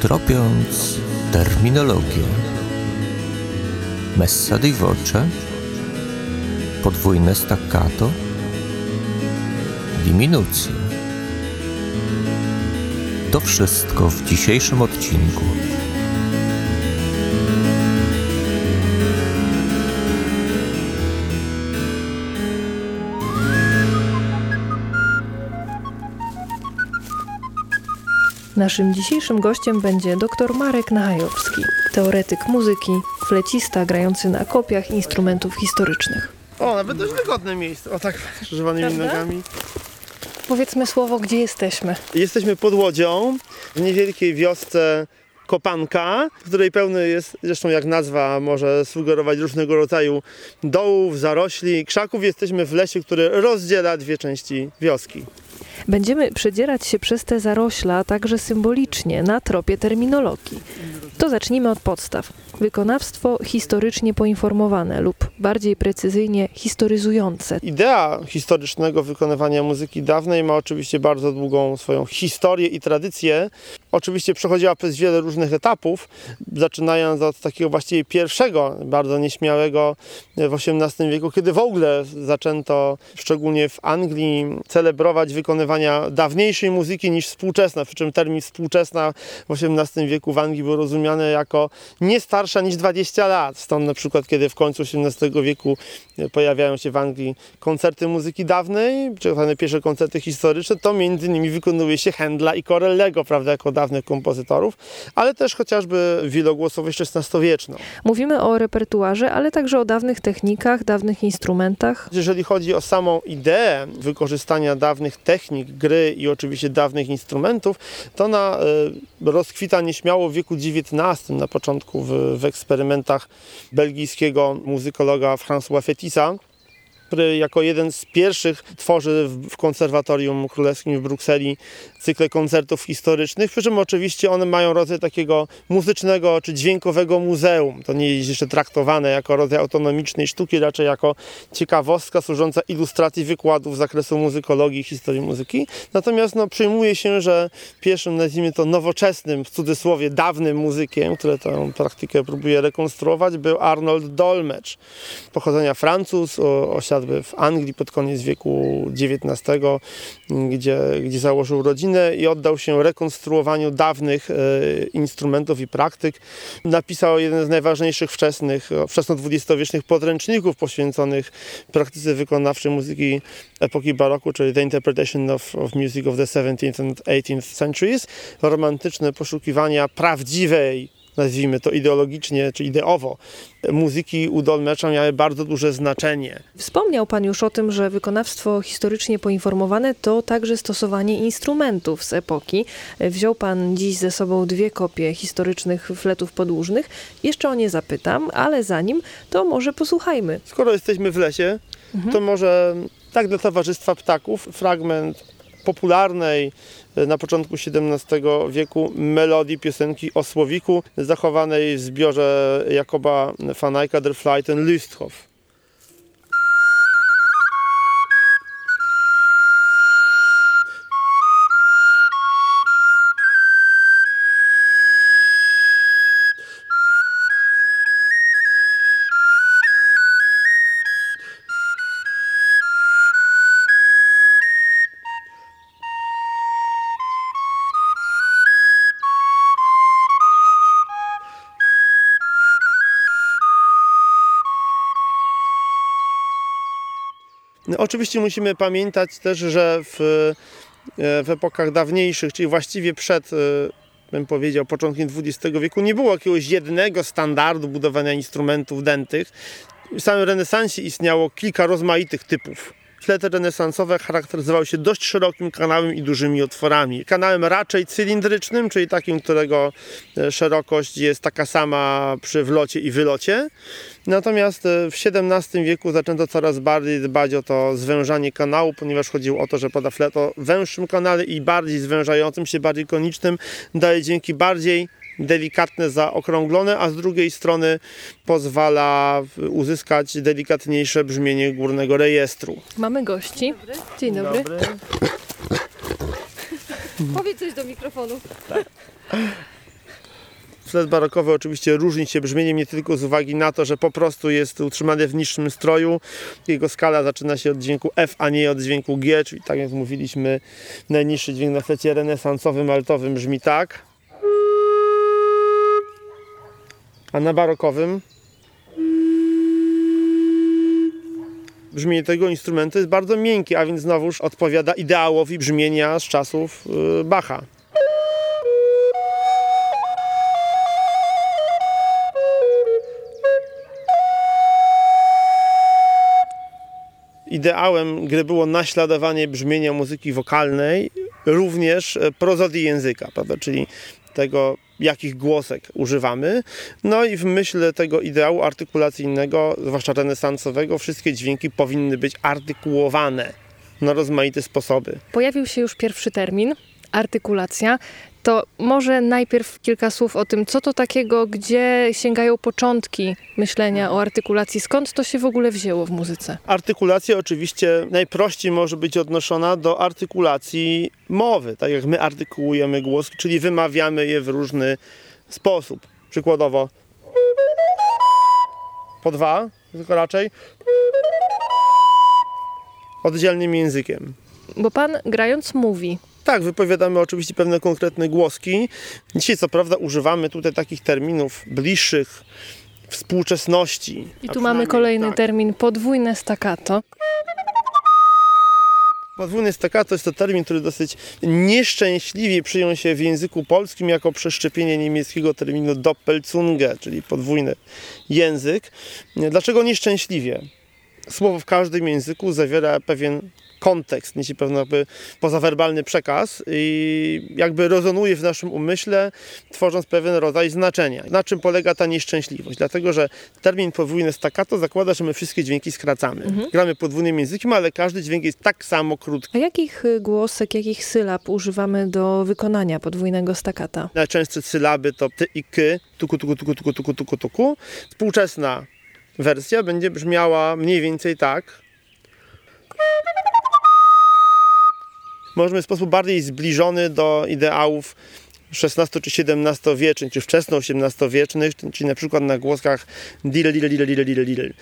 tropiąc terminologię. Messa di voce, podwójne staccato, diminucje. To wszystko w dzisiejszym odcinku. Naszym dzisiejszym gościem będzie dr Marek Nachajowski, teoretyk muzyki, flecista grający na kopiach instrumentów historycznych. O, nawet dość wygodne miejsce. O tak, krzyżowanymi Prawda? nogami. Powiedzmy słowo, gdzie jesteśmy. Jesteśmy pod Łodzią, w niewielkiej wiosce Kopanka, w której pełny jest, zresztą jak nazwa może sugerować różnego rodzaju dołów, zarośli, krzaków. Jesteśmy w lesie, który rozdziela dwie części wioski. Będziemy przedzierać się przez te zarośla także symbolicznie na tropie terminologii. To zacznijmy od podstaw. Wykonawstwo historycznie poinformowane lub bardziej precyzyjnie historyzujące. Idea historycznego wykonywania muzyki dawnej ma oczywiście bardzo długą swoją historię i tradycję. Oczywiście przechodziła przez wiele różnych etapów, zaczynając od takiego właściwie pierwszego, bardzo nieśmiałego w XVIII wieku, kiedy w ogóle zaczęto, szczególnie w Anglii, celebrować wykonywania dawniejszej muzyki niż współczesna, przy czym termin współczesna w XVIII wieku w Anglii był rozumiany jako nie starsza niż 20 lat. Stąd na przykład, kiedy w końcu XVIII wieku pojawiają się w Anglii koncerty muzyki dawnej, czy tak pierwsze koncerty historyczne, to między innymi wykonuje się Händla i Corellego, prawda, jako dawnych kompozytorów, ale też chociażby wielogłosowość XVI-wieczną. Mówimy o repertuarze, ale także o dawnych technikach, dawnych instrumentach. Jeżeli chodzi o samą ideę wykorzystania dawnych technik gry i oczywiście dawnych instrumentów, to ona y, rozkwita nieśmiało w wieku XIX, na początku w, w eksperymentach belgijskiego muzykologa François Fetisa, który jako jeden z pierwszych tworzy w konserwatorium królewskim w Brukseli cykle koncertów historycznych, przy czym oczywiście one mają rodzaj takiego muzycznego czy dźwiękowego muzeum. To nie jest jeszcze traktowane jako rodzaj autonomicznej sztuki, raczej jako ciekawostka służąca ilustracji wykładów z zakresu muzykologii i historii muzyki. Natomiast no, przyjmuje się, że pierwszym, nazwijmy to nowoczesnym, w cudzysłowie dawnym muzykiem, który tę praktykę próbuje rekonstruować, był Arnold Dolmetsch. Pochodzenia Francuz, o- osiadł w Anglii pod koniec wieku XIX, gdzie, gdzie założył rodzinę i oddał się rekonstruowaniu dawnych e, instrumentów i praktyk. Napisał jeden z najważniejszych wczesnych, wczesno-dwudziestowiecznych podręczników poświęconych praktyce wykonawczej muzyki epoki baroku, czyli The Interpretation of, of Music of the 17th and 18th Centuries. Romantyczne poszukiwania prawdziwej nazwijmy to ideologicznie czy ideowo, muzyki u Dolmecza miały bardzo duże znaczenie. Wspomniał Pan już o tym, że wykonawstwo historycznie poinformowane to także stosowanie instrumentów z epoki. Wziął Pan dziś ze sobą dwie kopie historycznych fletów podłużnych. Jeszcze o nie zapytam, ale zanim, to może posłuchajmy. Skoro jesteśmy w lesie, to może tak dla Towarzystwa Ptaków fragment popularnej e, na początku XVII wieku melodii piosenki o Słowiku zachowanej w zbiorze Jakoba Eyck der Fleiten Lusthof. Oczywiście musimy pamiętać też, że w, e, w epokach dawniejszych, czyli właściwie przed, e, bym powiedział, początkiem XX wieku, nie było jakiegoś jednego standardu budowania instrumentów dętych. W samym renesansie istniało kilka rozmaitych typów. Flety renesansowe charakteryzowały się dość szerokim kanałem i dużymi otworami. Kanałem raczej cylindrycznym, czyli takim, którego e, szerokość jest taka sama przy wlocie i wylocie. Natomiast e, w XVII wieku zaczęto coraz bardziej dbać o to zwężanie kanału, ponieważ chodziło o to, że pada flet węższym kanale i bardziej zwężającym się, bardziej konicznym, daje dźwięki bardziej delikatne, zaokrąglone, a z drugiej strony pozwala uzyskać delikatniejsze brzmienie górnego rejestru. Mamy gości. Dzień dobry. Powiedz coś do mikrofonu. Flet barokowy oczywiście różni się brzmieniem nie tylko z uwagi na to, że po prostu jest utrzymany w niższym stroju. Jego skala zaczyna się od dźwięku F, a nie od dźwięku G, czyli tak jak mówiliśmy, najniższy dźwięk na flecie renesansowym, altowym brzmi tak. A na barokowym brzmienie tego instrumentu jest bardzo miękkie, a więc znowuż odpowiada ideałowi brzmienia z czasów yy, Bacha. Ideałem gry było naśladowanie brzmienia muzyki wokalnej, również e, prozodii języka, prawda? czyli tego, jakich głosek używamy. No i w myśl tego ideału artykulacyjnego, zwłaszcza renesansowego, wszystkie dźwięki powinny być artykułowane na rozmaite sposoby. Pojawił się już pierwszy termin, artykulacja. To może najpierw kilka słów o tym, co to takiego, gdzie sięgają początki myślenia o artykulacji, skąd to się w ogóle wzięło w muzyce? Artykulacja oczywiście najprościej może być odnoszona do artykulacji mowy, tak jak my artykułujemy głos, czyli wymawiamy je w różny sposób. Przykładowo po dwa, tylko raczej oddzielnym językiem. Bo pan grając mówi. Tak, wypowiadamy oczywiście pewne konkretne głoski. Dzisiaj co prawda używamy tutaj takich terminów bliższych współczesności. I tu mamy kolejny tak. termin, podwójne staccato. Podwójny staccato jest to termin, który dosyć nieszczęśliwie przyjął się w języku polskim jako przeszczepienie niemieckiego terminu Doppelzunge, czyli podwójny język. Dlaczego nieszczęśliwie? Słowo w każdym języku zawiera pewien kontekst, niesie pewien jakby pozawerbalny przekaz i jakby rezonuje w naszym umyśle, tworząc pewien rodzaj znaczenia. Na czym polega ta nieszczęśliwość? Dlatego, że termin podwójne staccato zakłada, że my wszystkie dźwięki skracamy. Gramy podwójnym językiem, ale każdy dźwięk jest tak samo krótki. A jakich y, głosek, jakich sylab używamy do wykonania podwójnego staccata? Najczęstsze sylaby to ty i ky, tuku, tuku, tuku, tuku, tuku, tuku, tuku. Współczesna wersja będzie brzmiała mniej więcej tak. Możemy w sposób bardziej zbliżony do ideałów XVI czy XVII wiecznych, czy wczesno XVIII wiecznych, czyli na przykład na głoskach dil, dil, dil, dil, dil, dil.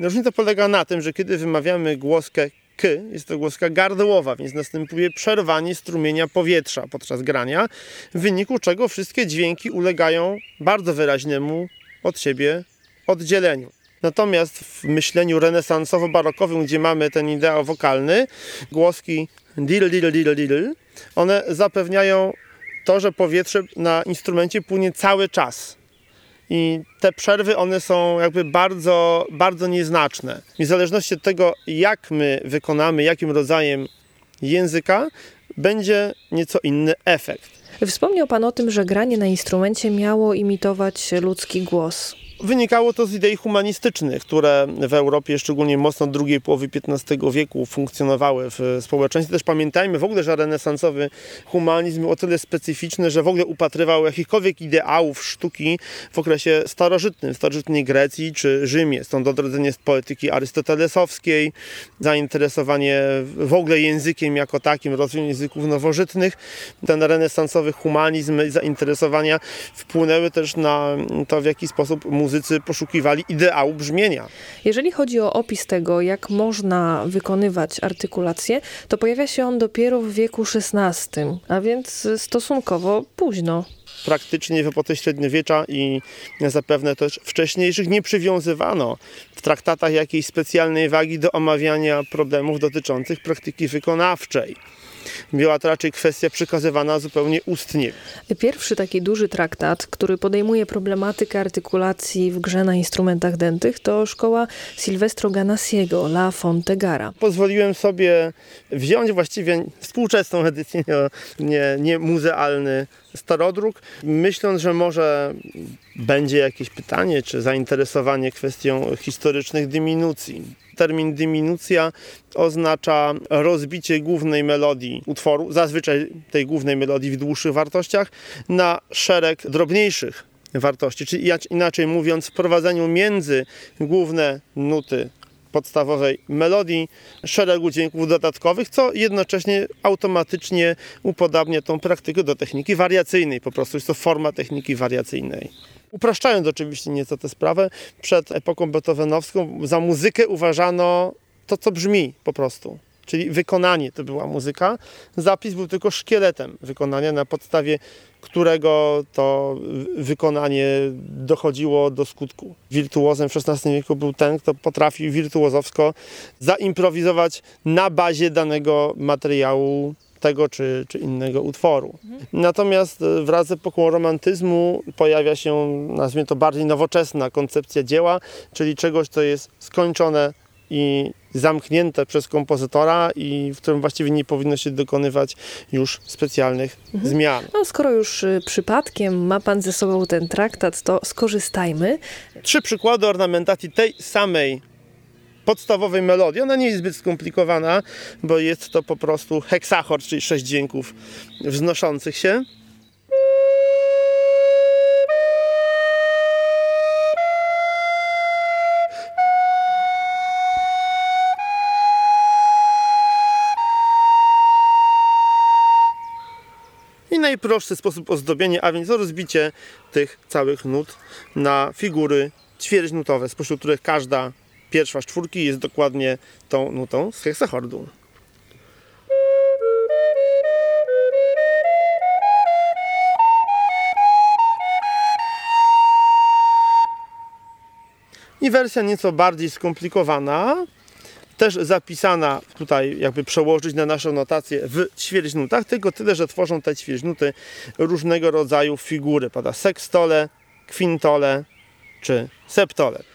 Różnica polega na tym, że kiedy wymawiamy głoskę k, jest to głoska gardłowa, więc następuje przerwanie strumienia powietrza podczas grania, w wyniku czego wszystkie dźwięki ulegają bardzo wyraźnemu od siebie oddzieleniu. Natomiast w myśleniu renesansowo-barokowym, gdzie mamy ten ideał wokalny, głoski dil, dil, dil, dil, one zapewniają to, że powietrze na instrumencie płynie cały czas. I te przerwy, one są jakby bardzo, bardzo nieznaczne. I w zależności od tego, jak my wykonamy, jakim rodzajem języka, będzie nieco inny efekt. Wspomniał pan o tym, że granie na instrumencie miało imitować ludzki głos. Wynikało to z idei humanistycznych, które w Europie, szczególnie mocno drugiej połowy XV wieku, funkcjonowały w społeczeństwie. Też pamiętajmy w ogóle, że renesansowy humanizm był o tyle specyficzny, że w ogóle upatrywał jakichkolwiek ideałów sztuki w okresie starożytnym, w starożytnej Grecji czy Rzymie. Stąd odrodzenie z poetyki arystotelesowskiej, zainteresowanie w ogóle językiem jako takim, rozwój języków nowożytnych. Ten renesansowy humanizm i zainteresowania wpłynęły też na to, w jaki sposób muzycy poszukiwali ideału brzmienia. Jeżeli chodzi o opis tego, jak można wykonywać artykulację, to pojawia się on dopiero w wieku XVI, a więc stosunkowo późno. Praktycznie w epoce średniowiecza i zapewne też wcześniejszych nie przywiązywano w traktatach jakiejś specjalnej wagi do omawiania problemów dotyczących praktyki wykonawczej. Była to raczej kwestia przekazywana zupełnie ustnie. Pierwszy taki duży traktat, który podejmuje problematykę artykulacji w grze na instrumentach dętych, to szkoła Silvestro Ganassiego, La Fontegara. Pozwoliłem sobie wziąć właściwie współczesną edycję, nie, nie, nie muzealny starodruk, myśląc, że może będzie jakieś pytanie czy zainteresowanie kwestią historycznych diminucji. Termin diminucja oznacza rozbicie głównej melodii utworu, zazwyczaj tej głównej melodii w dłuższych wartościach, na szereg drobniejszych wartości, czyli inaczej mówiąc, wprowadzeniu między główne nuty podstawowej melodii, szeregu dźwięków dodatkowych, co jednocześnie automatycznie upodabnia tą praktykę do techniki wariacyjnej. Po prostu jest to forma techniki wariacyjnej. Upraszczając oczywiście nieco tę sprawę, przed epoką beethovenowską za muzykę uważano to, co brzmi po prostu. Czyli wykonanie to była muzyka. Zapis był tylko szkieletem wykonania, na podstawie którego to wykonanie dochodziło do skutku. Wirtuozem w XVI wieku był ten, kto potrafił wirtuozowsko zaimprowizować na bazie danego materiału tego czy, czy innego utworu. Natomiast e, wraz z epoką romantyzmu pojawia się, nazwijmy to bardziej nowoczesna koncepcja dzieła, czyli czegoś, co jest skończone i zamknięte przez kompozytora i w którym właściwie nie powinno się dokonywać już specjalnych zmian. No, skoro już y, przypadkiem ma pan ze sobą ten traktat, to skorzystajmy. Trzy przykłady ornamentacji tej samej podstawowej melodii. Ona nie jest zbyt skomplikowana, bo jest to po prostu heksachord, czyli sześć dźwięków wznoszących się. I najprostszy sposób ozdobienia, a więc rozbicie tych całych nut na figury ćwierćnutowe, spośród których każda pierwsza z czwórki jest dokładnie tą nutą z heksachordu. I wersja nieco bardziej skomplikowana, też zapisana tutaj, jakby przełożyć na naszą notację w ćwierćnutach, tylko tyle, że tworzą te ćwierćnuty różnego rodzaju figury, pada sekstole, kwintole czy septole.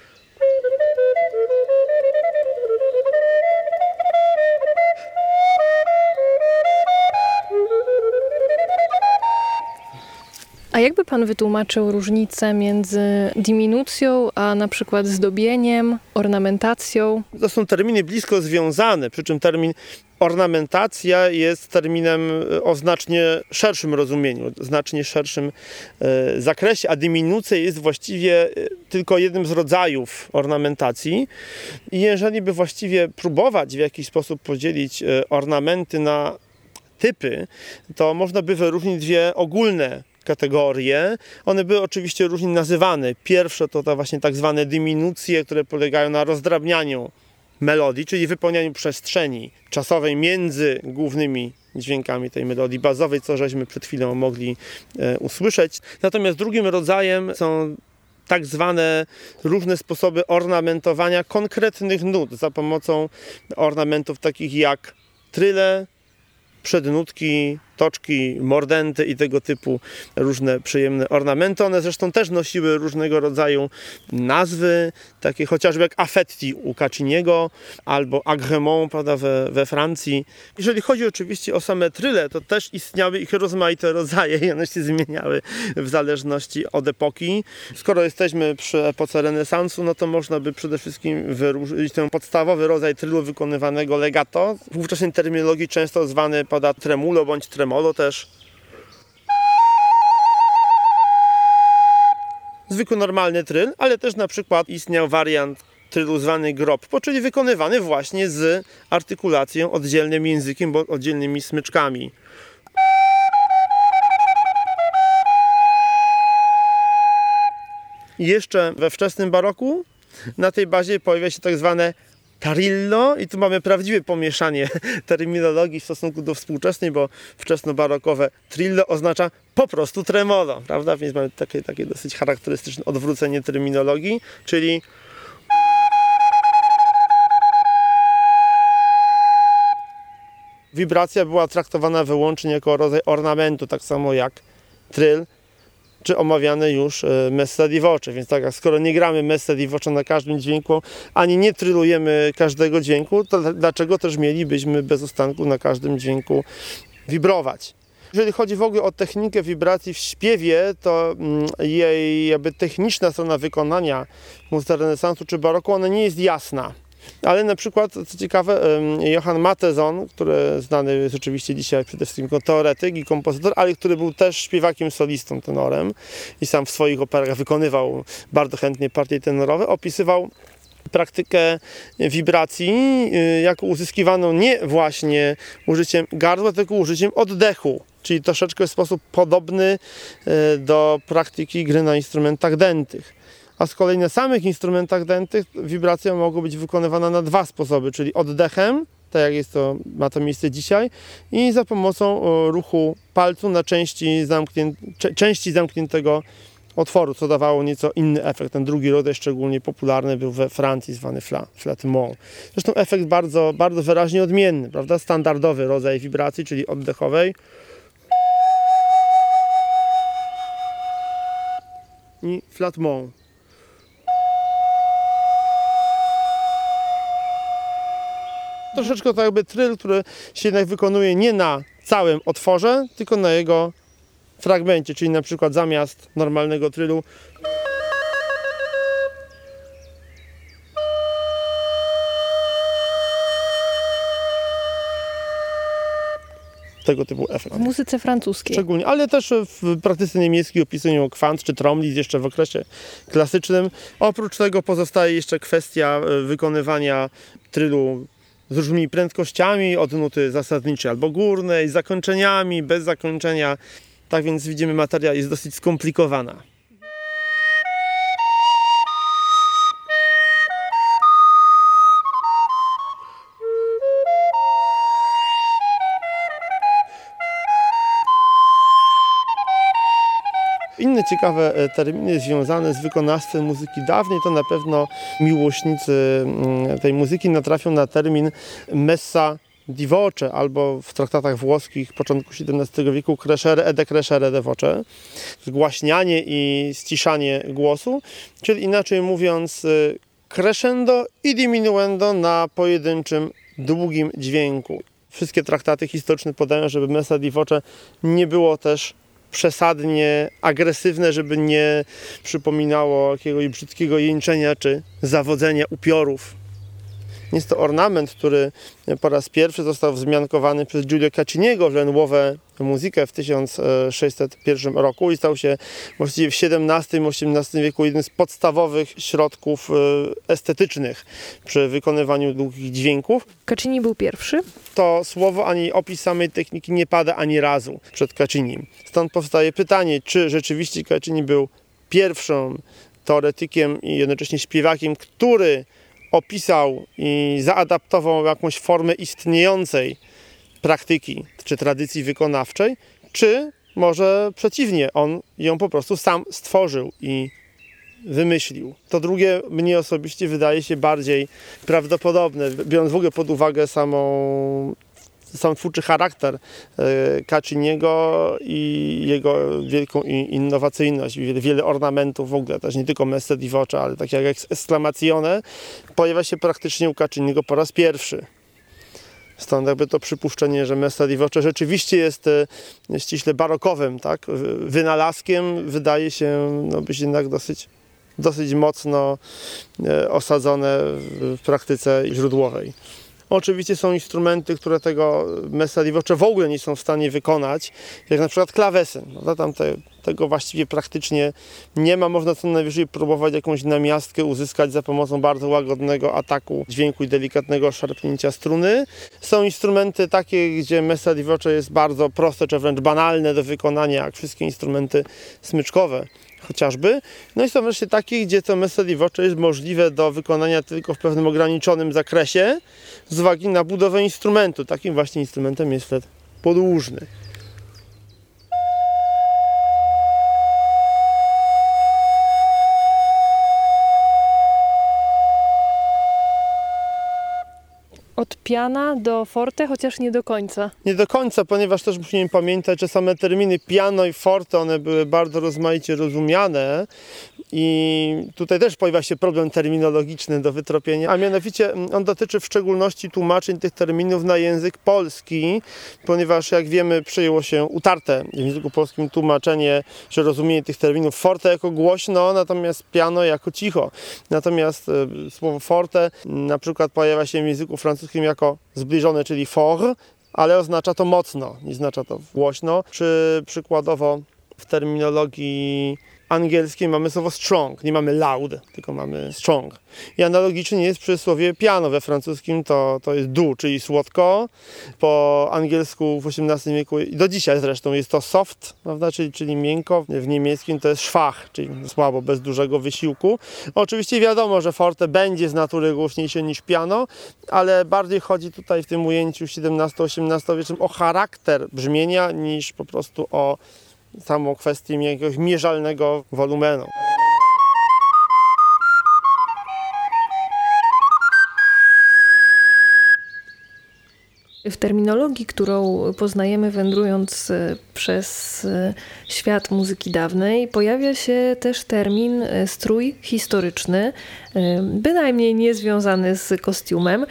A jakby pan wytłumaczył różnicę między diminucją, a na przykład zdobieniem, ornamentacją? To są terminy blisko związane, przy czym termin ornamentacja jest terminem o znacznie szerszym rozumieniu, znacznie szerszym e, zakresie, a diminucja jest właściwie e, tylko jednym z rodzajów ornamentacji. I jeżeli by właściwie próbować w jakiś sposób podzielić e, ornamenty na typy, to można by wyróżnić dwie ogólne kategorie. One były oczywiście różnie nazywane. Pierwsze to te właśnie tak zwane diminucje, które polegają na rozdrabnianiu melodii, czyli wypełnianiu przestrzeni czasowej między głównymi dźwiękami tej melodii bazowej, co żeśmy przed chwilą mogli e, usłyszeć. Natomiast drugim rodzajem są tak zwane różne sposoby ornamentowania konkretnych nut za pomocą ornamentów takich jak tryle, przednutki, toczki, mordenty i tego typu różne przyjemne ornamenty. One zresztą też nosiły różnego rodzaju nazwy, takie chociażby jak affetti u Cacciniego albo agremont prawda, we, we Francji. Jeżeli chodzi oczywiście o same tryle, to też istniały ich rozmaite rodzaje i one się zmieniały w zależności od epoki. Skoro jesteśmy przy epoce renesansu, no to można by przede wszystkim wyróżnić ten podstawowy rodzaj trylu wykonywanego legato. W ówczesnej terminologii często zwany pada tremulo bądź tremolo też. Zwykły normalny tryl, ale też na przykład istniał wariant trylu zwany groppo, czyli wykonywany właśnie z artykulacją oddzielnym językiem, bądź oddzielnymi smyczkami. Jeszcze we wczesnym baroku na tej bazie pojawia się tak zwane Tarillo i tu mamy prawdziwe pomieszanie terminologii w stosunku do współczesnej, bo wczesno-barokowe trillo oznacza po prostu tremolo, prawda? Więc mamy takie, takie dosyć charakterystyczne odwrócenie terminologii, czyli wibracja była traktowana wyłącznie jako rodzaj ornamentu, tak samo jak tryl czy omawiane już e, messe di. Więc tak, skoro nie gramy messe di na każdym dźwięku, ani nie trylujemy każdego dźwięku, to dlaczego też mielibyśmy bez ustanku na każdym dźwięku wibrować? Jeżeli chodzi w ogóle o technikę wibracji w śpiewie, to mm, jej jakby techniczna strona wykonania muzyki renesansu czy baroku, ona nie jest jasna. Ale na przykład, co ciekawe, Johann Matezon, który znany jest oczywiście dzisiaj przede wszystkim jako teoretyk i kompozytor, ale który był też śpiewakiem solistą, tenorem i sam w swoich operach wykonywał bardzo chętnie partie tenorowe, opisywał praktykę wibracji y, jako uzyskiwaną nie właśnie użyciem gardła, tylko użyciem oddechu. Czyli troszeczkę w sposób podobny y, do praktyki gry na instrumentach dętych. A z kolei na samych instrumentach dętych wibracja mogła być wykonywana na dwa sposoby, czyli oddechem, tak jak jest to, ma to miejsce dzisiaj, i za pomocą o, ruchu palcu na części, zamknię, części zamkniętego otworu, co dawało nieco inny efekt. Ten drugi rodzaj szczególnie popularny był we Francji, zwany fla, flattement. Zresztą efekt bardzo, bardzo wyraźnie odmienny, prawda? Standardowy rodzaj wibracji, czyli oddechowej. I flattement. Troszeczkę to jakby tryl, który się jednak wykonuje nie na całym otworze, tylko na jego fragmencie, czyli na przykład zamiast normalnego trylu tego typu efekt. W muzyce francuskiej. Szczególnie, ale też w praktyce niemieckiej opisują kwant czy tromlis jeszcze w okresie klasycznym. Oprócz tego pozostaje jeszcze kwestia e, wykonywania trylu z różnymi prędkościami, od nuty zasadniczej albo górnej, zakończeniami, bez zakończenia. Tak więc widzimy, materia jest dosyć skomplikowana. Ciekawe e, terminy związane z wykonawstwem muzyki dawnej to na pewno miłośnicy mm, tej muzyki natrafią na termin messa di voce albo w traktatach włoskich początku XVII wieku crescere e decrescere de voce, zgłaśnianie i ściszanie głosu, czyli inaczej mówiąc y, crescendo i diminuendo na pojedynczym długim dźwięku. Wszystkie traktaty historyczne podają, żeby messa di voce nie było też przesadnie agresywne, żeby nie przypominało jakiegoś brzydkiego jęczenia czy zawodzenia upiorów. Jest to ornament, który po raz pierwszy został wzmiankowany przez Giulio Cacciniego w Lenłowę muzykę w 1601 roku i stał się właściwie w XVII-XVIII wieku jednym z podstawowych środków e, estetycznych przy wykonywaniu długich dźwięków Kaczyni był pierwszy. to słowo ani opis samej techniki nie pada ani razu przed Kaczynim. Stąd powstaje pytanie, czy rzeczywiście Kaczyni był pierwszym teoretykiem i jednocześnie śpiewakiem, który opisał i zaadaptował jakąś formę istniejącej praktyki czy tradycji wykonawczej, czy może przeciwnie, on ją po prostu sam stworzył i wymyślił. To drugie mnie osobiście wydaje się bardziej prawdopodobne, biorąc w ogóle pod uwagę samą, sam twórczy charakter e, Kaczyniego i jego wielką innowacyjność, wiele, wiele ornamentów w ogóle, też nie tylko Messe di ale takie jak eksklamacjone, pojawia się praktycznie u Kaczyniego po raz pierwszy. Stąd jakby to przypuszczenie, że Messa di rzeczywiście jest e, ściśle barokowym tak? wy- wynalazkiem, wydaje się no, być jednak dosyć, dosyć mocno e, osadzone w praktyce źródłowej. Oczywiście są instrumenty, które tego Messa di Voce w ogóle nie są w stanie wykonać, jak na przykład klawesyn. No, tam te, tego właściwie praktycznie nie ma. Można co najwyżej próbować jakąś namiastkę uzyskać za pomocą bardzo łagodnego ataku dźwięku i delikatnego szarpnięcia struny. Są instrumenty takie, gdzie Messa di Voce jest bardzo proste, czy wręcz banalne do wykonania, jak wszystkie instrumenty smyczkowe chociażby. No i są wreszcie takie, gdzie to Messa di Voce jest możliwe do wykonania tylko w pewnym ograniczonym zakresie z uwagi na budowę instrumentu. Takim właśnie instrumentem jest flet podłużny. Piana do forte, chociaż nie do końca. Nie do końca, ponieważ też musimy pamiętać, że same terminy piano i forte, one były bardzo rozmaicie rozumiane i tutaj też pojawia się problem terminologiczny do wytropienia, a mianowicie mm, on dotyczy w szczególności tłumaczeń tych terminów na język polski, ponieważ jak wiemy przyjęło się utarte w języku polskim tłumaczenie, że rozumienie tych terminów forte jako głośno, natomiast piano jako cicho. Natomiast e, słowo forte m, na przykład pojawia się w języku francuskim jako zbliżone, czyli fort, ale oznacza to mocno, nie oznacza to głośno. Czy przykładowo w terminologii angielskiej mamy słowo strong, nie mamy loud, tylko mamy strong. I analogicznie jest przysłowie piano we francuskim, to, to jest du, czyli słodko. Po angielsku w XVIII wieku i do dzisiaj zresztą jest to soft, prawda, czyli, czyli miękko. W niemieckim to jest schwach, czyli słabo, bez dużego wysiłku. Oczywiście wiadomo, że forte będzie z natury głośniejsze niż piano, ale bardziej chodzi tutaj w tym ujęciu XVII-XVIII wiecznym o charakter brzmienia niż po prostu o samą kwestię jakiegoś mierzalnego wolumenu. W terminologii, którą poznajemy wędrując e, przez e, świat muzyki dawnej, pojawia się też termin e, strój historyczny, bynajmniej nie związany z kostiumem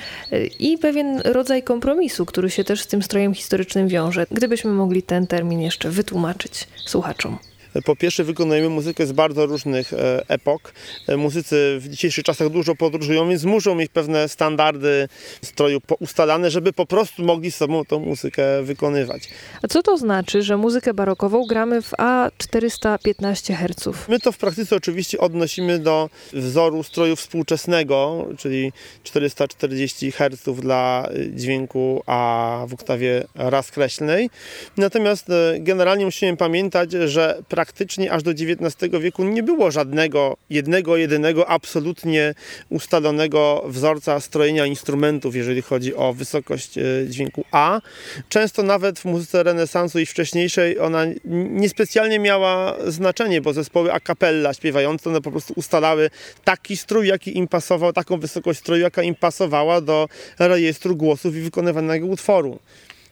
i pewien rodzaj kompromisu, który się też z tym strojem historycznym wiąże. Gdybyśmy mogli ten termin jeszcze wytłumaczyć słuchaczom. Po pierwsze, wykonujemy muzykę z bardzo różnych e, epok. E, muzycy w dzisiejszych czasach dużo podróżują, więc muszą mieć pewne standardy stroju ustalane, żeby po prostu mogli sobą tą muzykę wykonywać. A co to znaczy, że muzykę barokową gramy w A415 Hz? My to w praktyce oczywiście odnosimy do wzoru stroju współczesnego, czyli 440 Hz dla dźwięku A w oktawie rozkreślnej. Natomiast e, generalnie musimy pamiętać, że praktycznie aż do XIX wieku nie było żadnego jednego, jedynego, absolutnie ustalonego wzorca strojenia instrumentów, jeżeli chodzi o wysokość e, dźwięku A. Często nawet w muzyce renesansu i wcześniejszej ona niespecjalnie miała znaczenie, bo zespoły a cappella śpiewające one po prostu ustalały taki strój, jaki im pasował, taką wysokość stroju, jaka im pasowała do rejestru głosów i wykonywanego utworu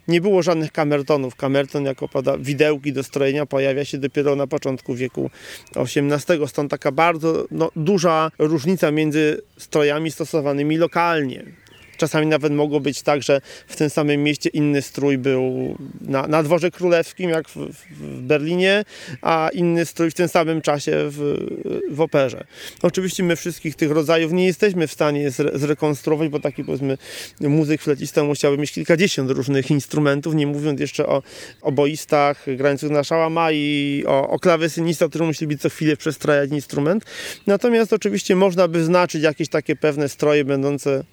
nie było żadnych kamertonów. Kamerton jako pada widełki do strojenia pojawia się dopiero na początku wieku XVIII. Stąd taka bardzo no, duża różnica między strojami stosowanymi lokalnie. Czasami nawet mogło być tak, że w tym samym mieście inny strój był na, na dworze królewskim, jak w, w, Berlinie, a inny strój w tym samym czasie w, w operze. Oczywiście my wszystkich tych rodzajów nie jesteśmy w stanie zre, zrekonstruować, bo taki powiedzmy muzyk fletista musiałby mieć kilkadziesiąt różnych instrumentów, nie mówiąc jeszcze o oboistach grających na szałama i o, o klawesynista, który musieliby co chwilę przestrajać instrument. Natomiast oczywiście można by znaczyć jakieś takie pewne stroje będące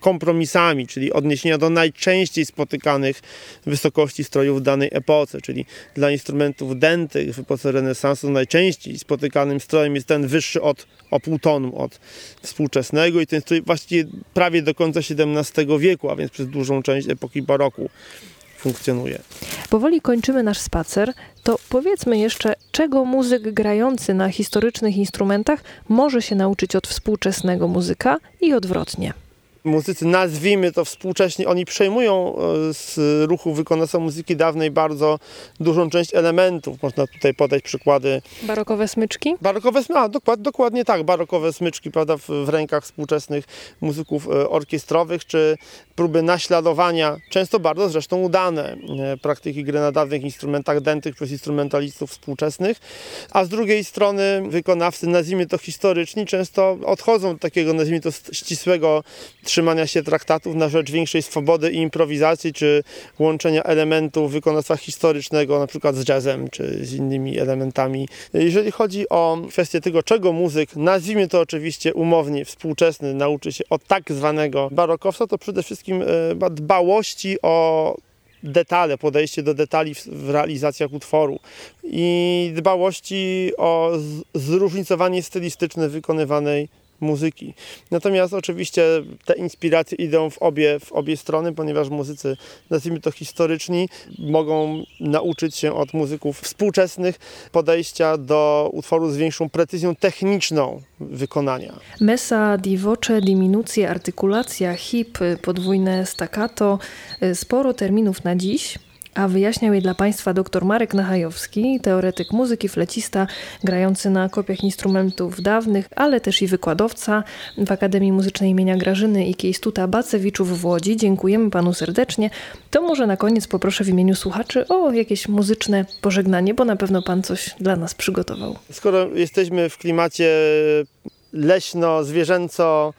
kompromisami, czyli odniesienia do najczęściej spotykanych wysokości strojów w danej epoce, czyli dla instrumentów dętych w epoce renesansu najczęściej spotykanym strojem jest ten wyższy od o pół tonu od współczesnego i ten strój właściwie prawie do końca XVII wieku, a więc przez dużą część epoki baroku funkcjonuje. Powoli kończymy nasz spacer, to powiedzmy jeszcze, czego muzyk grający na historycznych instrumentach może się nauczyć od współczesnego muzyka i odwrotnie muzycy, nazwijmy to współcześnie, oni przejmują e, z ruchu wykonawców muzyki dawnej bardzo dużą część elementów. Można tutaj podać przykłady. Barokowe smyczki? Barokowe smyczki, dokład, dokładnie tak, barokowe smyczki prawda, w, w rękach współczesnych muzyków e, orkiestrowych, czy próby naśladowania, często bardzo zresztą udane, e, praktyki gry na dawnych instrumentach dętych przez instrumentalistów współczesnych, a z drugiej strony wykonawcy, nazwijmy to historyczni, często odchodzą do takiego, nazwijmy to ścisłego trzymania się traktatów na rzecz większej swobody i improwizacji, czy łączenia elementów wykonawstwa historycznego, na przykład z jazzem, czy z innymi elementami. Jeżeli chodzi o kwestię tego, czego muzyk, nazwijmy to oczywiście umownie, współczesny, nauczy się od tak zwanego barokowca, to przede wszystkim e, dbałości o detale, podejście do detali w, w, realizacjach utworu i dbałości o zróżnicowanie stylistyczne wykonywanej muzyki. Natomiast oczywiście te inspiracje idą w obie, w obie strony, ponieważ muzycy, nazwijmy to historyczni, mogą nauczyć się od muzyków współczesnych podejścia do utworu z większą precyzją techniczną wykonania. Messa di voce, diminucje, artykulacja, hip, podwójne staccato, sporo terminów na dziś a wyjaśniał je dla Państwa dr Marek Nachajowski, teoretyk muzyki, flecista, grający na kopiach instrumentów dawnych, ale też i wykładowca w Akademii Muzycznej imienia Grażyny i Kiejstuta Bacewiczów w Łodzi. Dziękujemy Panu serdecznie. To może na koniec poproszę w imieniu słuchaczy o jakieś muzyczne pożegnanie, bo na pewno Pan coś dla nas przygotował. Skoro jesteśmy w klimacie leśno-zwierzęco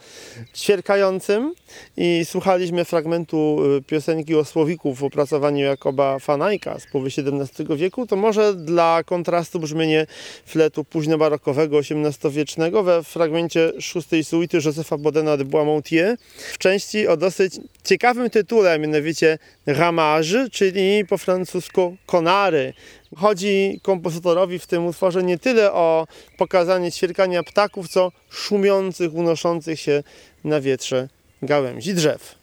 ćwierkającym i słuchaliśmy fragmentu y, piosenki o słowiku w opracowaniu Jakoba Fanajka z połowy XVII wieku, to może dla kontrastu brzmienie fletu późnobarokowego, XVIII-wiecznego we fragmencie szóstej suity Józefa Bodena de Boismontier w części o dosyć ciekawym tytule, mianowicie Ramage, czyli po francusku konary. Chodzi kompozytorowi w tym utworze nie tyle o pokazanie ćwierkania ptaków, co szumiących, unoszących się na wietrze gałęzi drzew.